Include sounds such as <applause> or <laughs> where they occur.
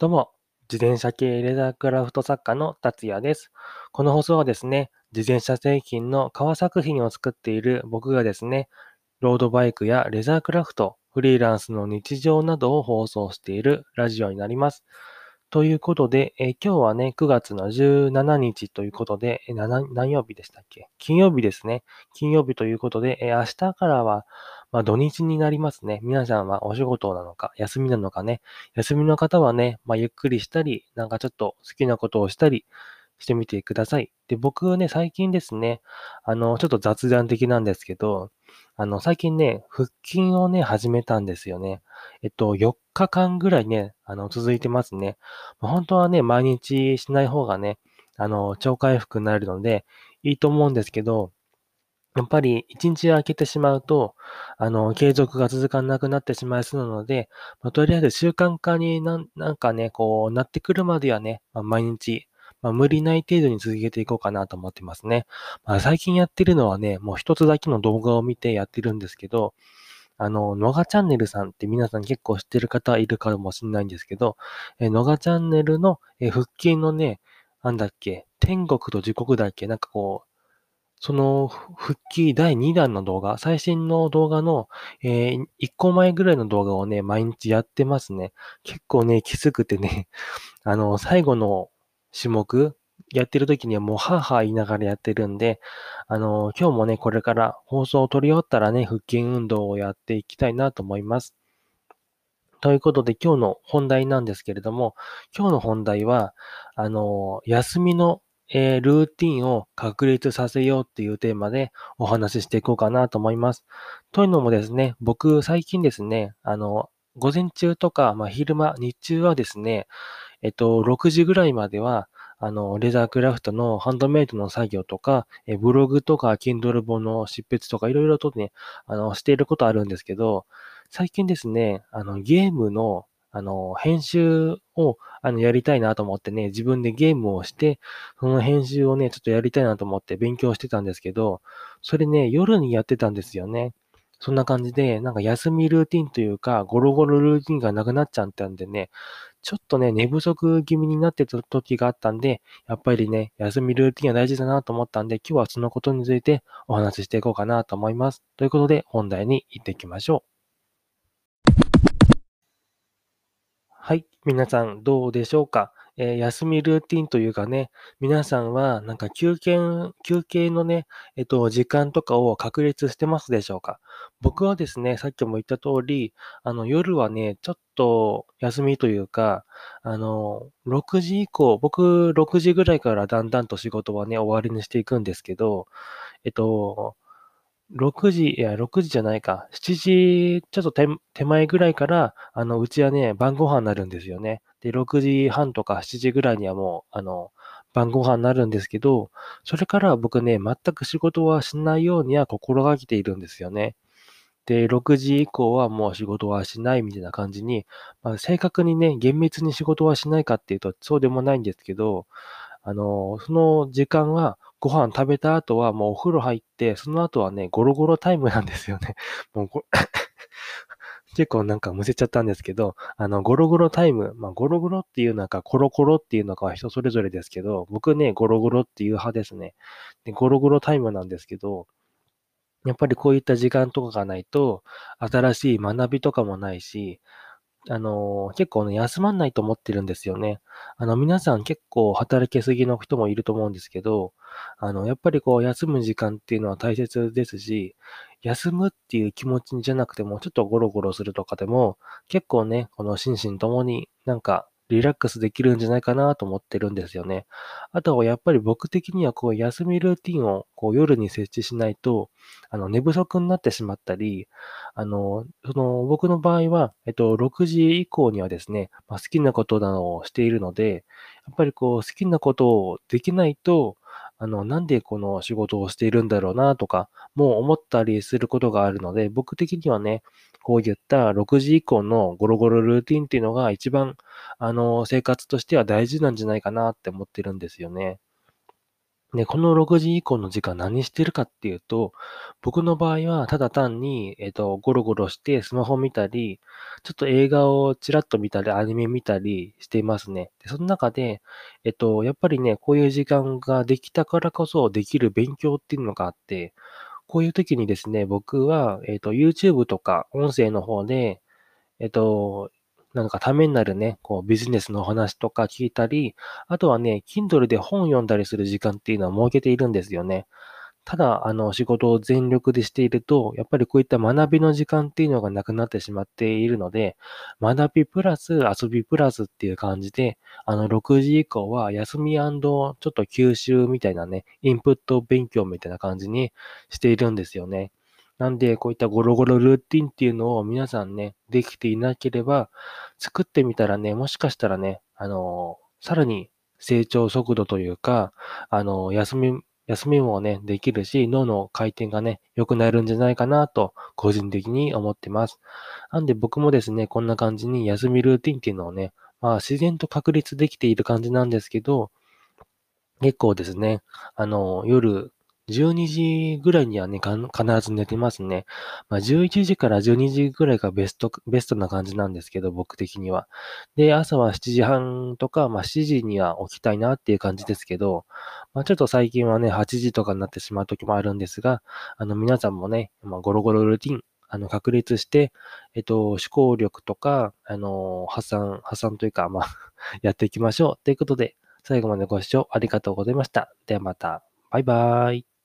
どうも、自転車系レザークラフト作家の達也です。この放送はですね、自転車製品の革作品を作っている僕がですね、ロードバイクやレザークラフト、フリーランスの日常などを放送しているラジオになります。ということで、え今日はね、9月の17日ということで、え何曜日でしたっけ？金曜日ですね。金曜日ということで、え明日からはまあ土日になりますね。皆さんはお仕事なのか、休みなのかね。休みの方はね、まあゆっくりしたり、なんかちょっと好きなことをしたりしてみてください。で、僕ね、最近ですね、あの、ちょっと雑談的なんですけど、あの、最近ね、腹筋をね、始めたんですよね。えっと、4日間ぐらいね、あの、続いてますね。本当はね、毎日しない方がね、あの、超回復になるので、いいと思うんですけど、やっぱり1日空けてしまうと、あの、継続が続かなくなってしまいそうなので、まあ、とりあえず習慣化になんなんかね、こう、なってくるまではね、まあ、毎日、まあ、無理ない程度に続けていこうかなと思ってますね。まあ、最近やってるのはね、もう一つだけの動画を見てやってるんですけど、あの、のがチャンネルさんって皆さん結構知ってる方いるかもしれないんですけど、えのがチャンネルの、え腹筋のね、なんだっけ、天国と地獄だっけ、なんかこう、その復帰第2弾の動画、最新の動画の、えー、1個前ぐらいの動画をね、毎日やってますね。結構ね、きつくてね、あの、最後の種目、やってる時にはもうハーハー言いながらやってるんで、あの、今日もね、これから放送を取り終わったらね、腹筋運動をやっていきたいなと思います。ということで今日の本題なんですけれども、今日の本題は、あの、休みのえー、ルーティンを確立させようっていうテーマでお話ししていこうかなと思います。というのもですね、僕最近ですね、あの、午前中とか、まあ、昼間、日中はですね、えっと、6時ぐらいまでは、あの、レザークラフトのハンドメイドの作業とか、えブログとか、Kindle 本の執筆とか、いろいろとね、あの、していることあるんですけど、最近ですね、あの、ゲームのあの、編集を、あの、やりたいなと思ってね、自分でゲームをして、その編集をね、ちょっとやりたいなと思って勉強してたんですけど、それね、夜にやってたんですよね。そんな感じで、なんか休みルーティンというか、ゴロゴロルーティンがなくなっちゃったんでね、ちょっとね、寝不足気味になってた時があったんで、やっぱりね、休みルーティンは大事だなと思ったんで、今日はそのことについてお話ししていこうかなと思います。ということで、本題に行っていきましょう。はい。皆さんどうでしょうか、えー、休みルーティンというかね、皆さんはなんか休憩、休憩のね、えっと、時間とかを確立してますでしょうか？僕はですね、さっきも言った通り、あの、夜はね、ちょっと休みというか、あの、6時以降、僕6時ぐらいからだんだんと仕事はね、終わりにしていくんですけど、えっと、6時、いや、6時じゃないか。7時、ちょっと手前ぐらいから、あの、うちはね、晩ご飯になるんですよね。で、6時半とか7時ぐらいにはもう、あの、晩ご飯になるんですけど、それから僕ね、全く仕事はしないようには心がけているんですよね。で、6時以降はもう仕事はしないみたいな感じに、まあ、正確にね、厳密に仕事はしないかっていうと、そうでもないんですけど、あの、その時間は、ご飯食べた後はもうお風呂入って、その後はね、ゴロゴロタイムなんですよね。もう結構なんかむせちゃったんですけど、あの、ゴロゴロタイム、まあ、ゴロゴロっていうのか、コロコロっていうのかは人それぞれですけど、僕ね、ゴロゴロっていう派ですね。で、ゴロゴロタイムなんですけど、やっぱりこういった時間とかがないと、新しい学びとかもないし、あの、結構ね、休まんないと思ってるんですよね。あの、皆さん結構働きすぎの人もいると思うんですけど、あの、やっぱりこう、休む時間っていうのは大切ですし、休むっていう気持ちじゃなくても、ちょっとゴロゴロするとかでも、結構ね、この心身ともになんかリラックスできるんじゃないかなと思ってるんですよね。あとはやっぱり僕的にはこう休みルーティンをこう夜に設置しないと、あの寝不足になってしまったり、あの、その僕の場合は、えっと、6時以降にはですね、まあ、好きなことなどをしているので、やっぱりこう好きなことをできないと、あの、なんでこの仕事をしているんだろうなとか、もう思ったりすることがあるので、僕的にはね、こういった6時以降のゴロゴロルーティンっていうのが一番、あの、生活としては大事なんじゃないかなって思ってるんですよね。で、この6時以降の時間何してるかっていうと、僕の場合はただ単に、えっと、ゴロゴロしてスマホ見たり、ちょっと映画をちらっと見たり、アニメ見たりしていますね。で、その中で、えっと、やっぱりね、こういう時間ができたからこそできる勉強っていうのがあって、こういう時にですね、僕は、えっと、YouTube とか音声の方で、えっと、なんかためになるね、こうビジネスの話とか聞いたり、あとはね、Kindle で本読んだりする時間っていうのは設けているんですよね。ただ、あの、仕事を全力でしていると、やっぱりこういった学びの時間っていうのがなくなってしまっているので、学びプラス遊びプラスっていう感じで、あの、6時以降は休みちょっと吸収みたいなね、インプット勉強みたいな感じにしているんですよね。なんで、こういったゴロゴロルーティンっていうのを皆さんね、できていなければ、作ってみたらね、もしかしたらね、あの、さらに成長速度というか、あの、休み、休みもね、できるし、脳の回転がね、良くなるんじゃないかなと、個人的に思ってます。なんで僕もですね、こんな感じに休みルーティンっていうのをね、まあ自然と確立できている感じなんですけど、結構ですね、あの、夜12時ぐらいにはね、必ず寝てますね。まあ、11時から12時ぐらいがベストベストな感じなんですけど、僕的には。で、朝は7時半とか、まあ、7時には起きたいなっていう感じですけど、まあ、ちょっと最近はね、8時とかになってしまう時もあるんですが、あの、皆さんもね、まあ、ゴロゴロルーティン、あの、確立して、えっと、思考力とか、あの、発散、発散というか、まあ <laughs> やっていきましょう。ということで、最後までご視聴ありがとうございました。ではまた。バイバーイ。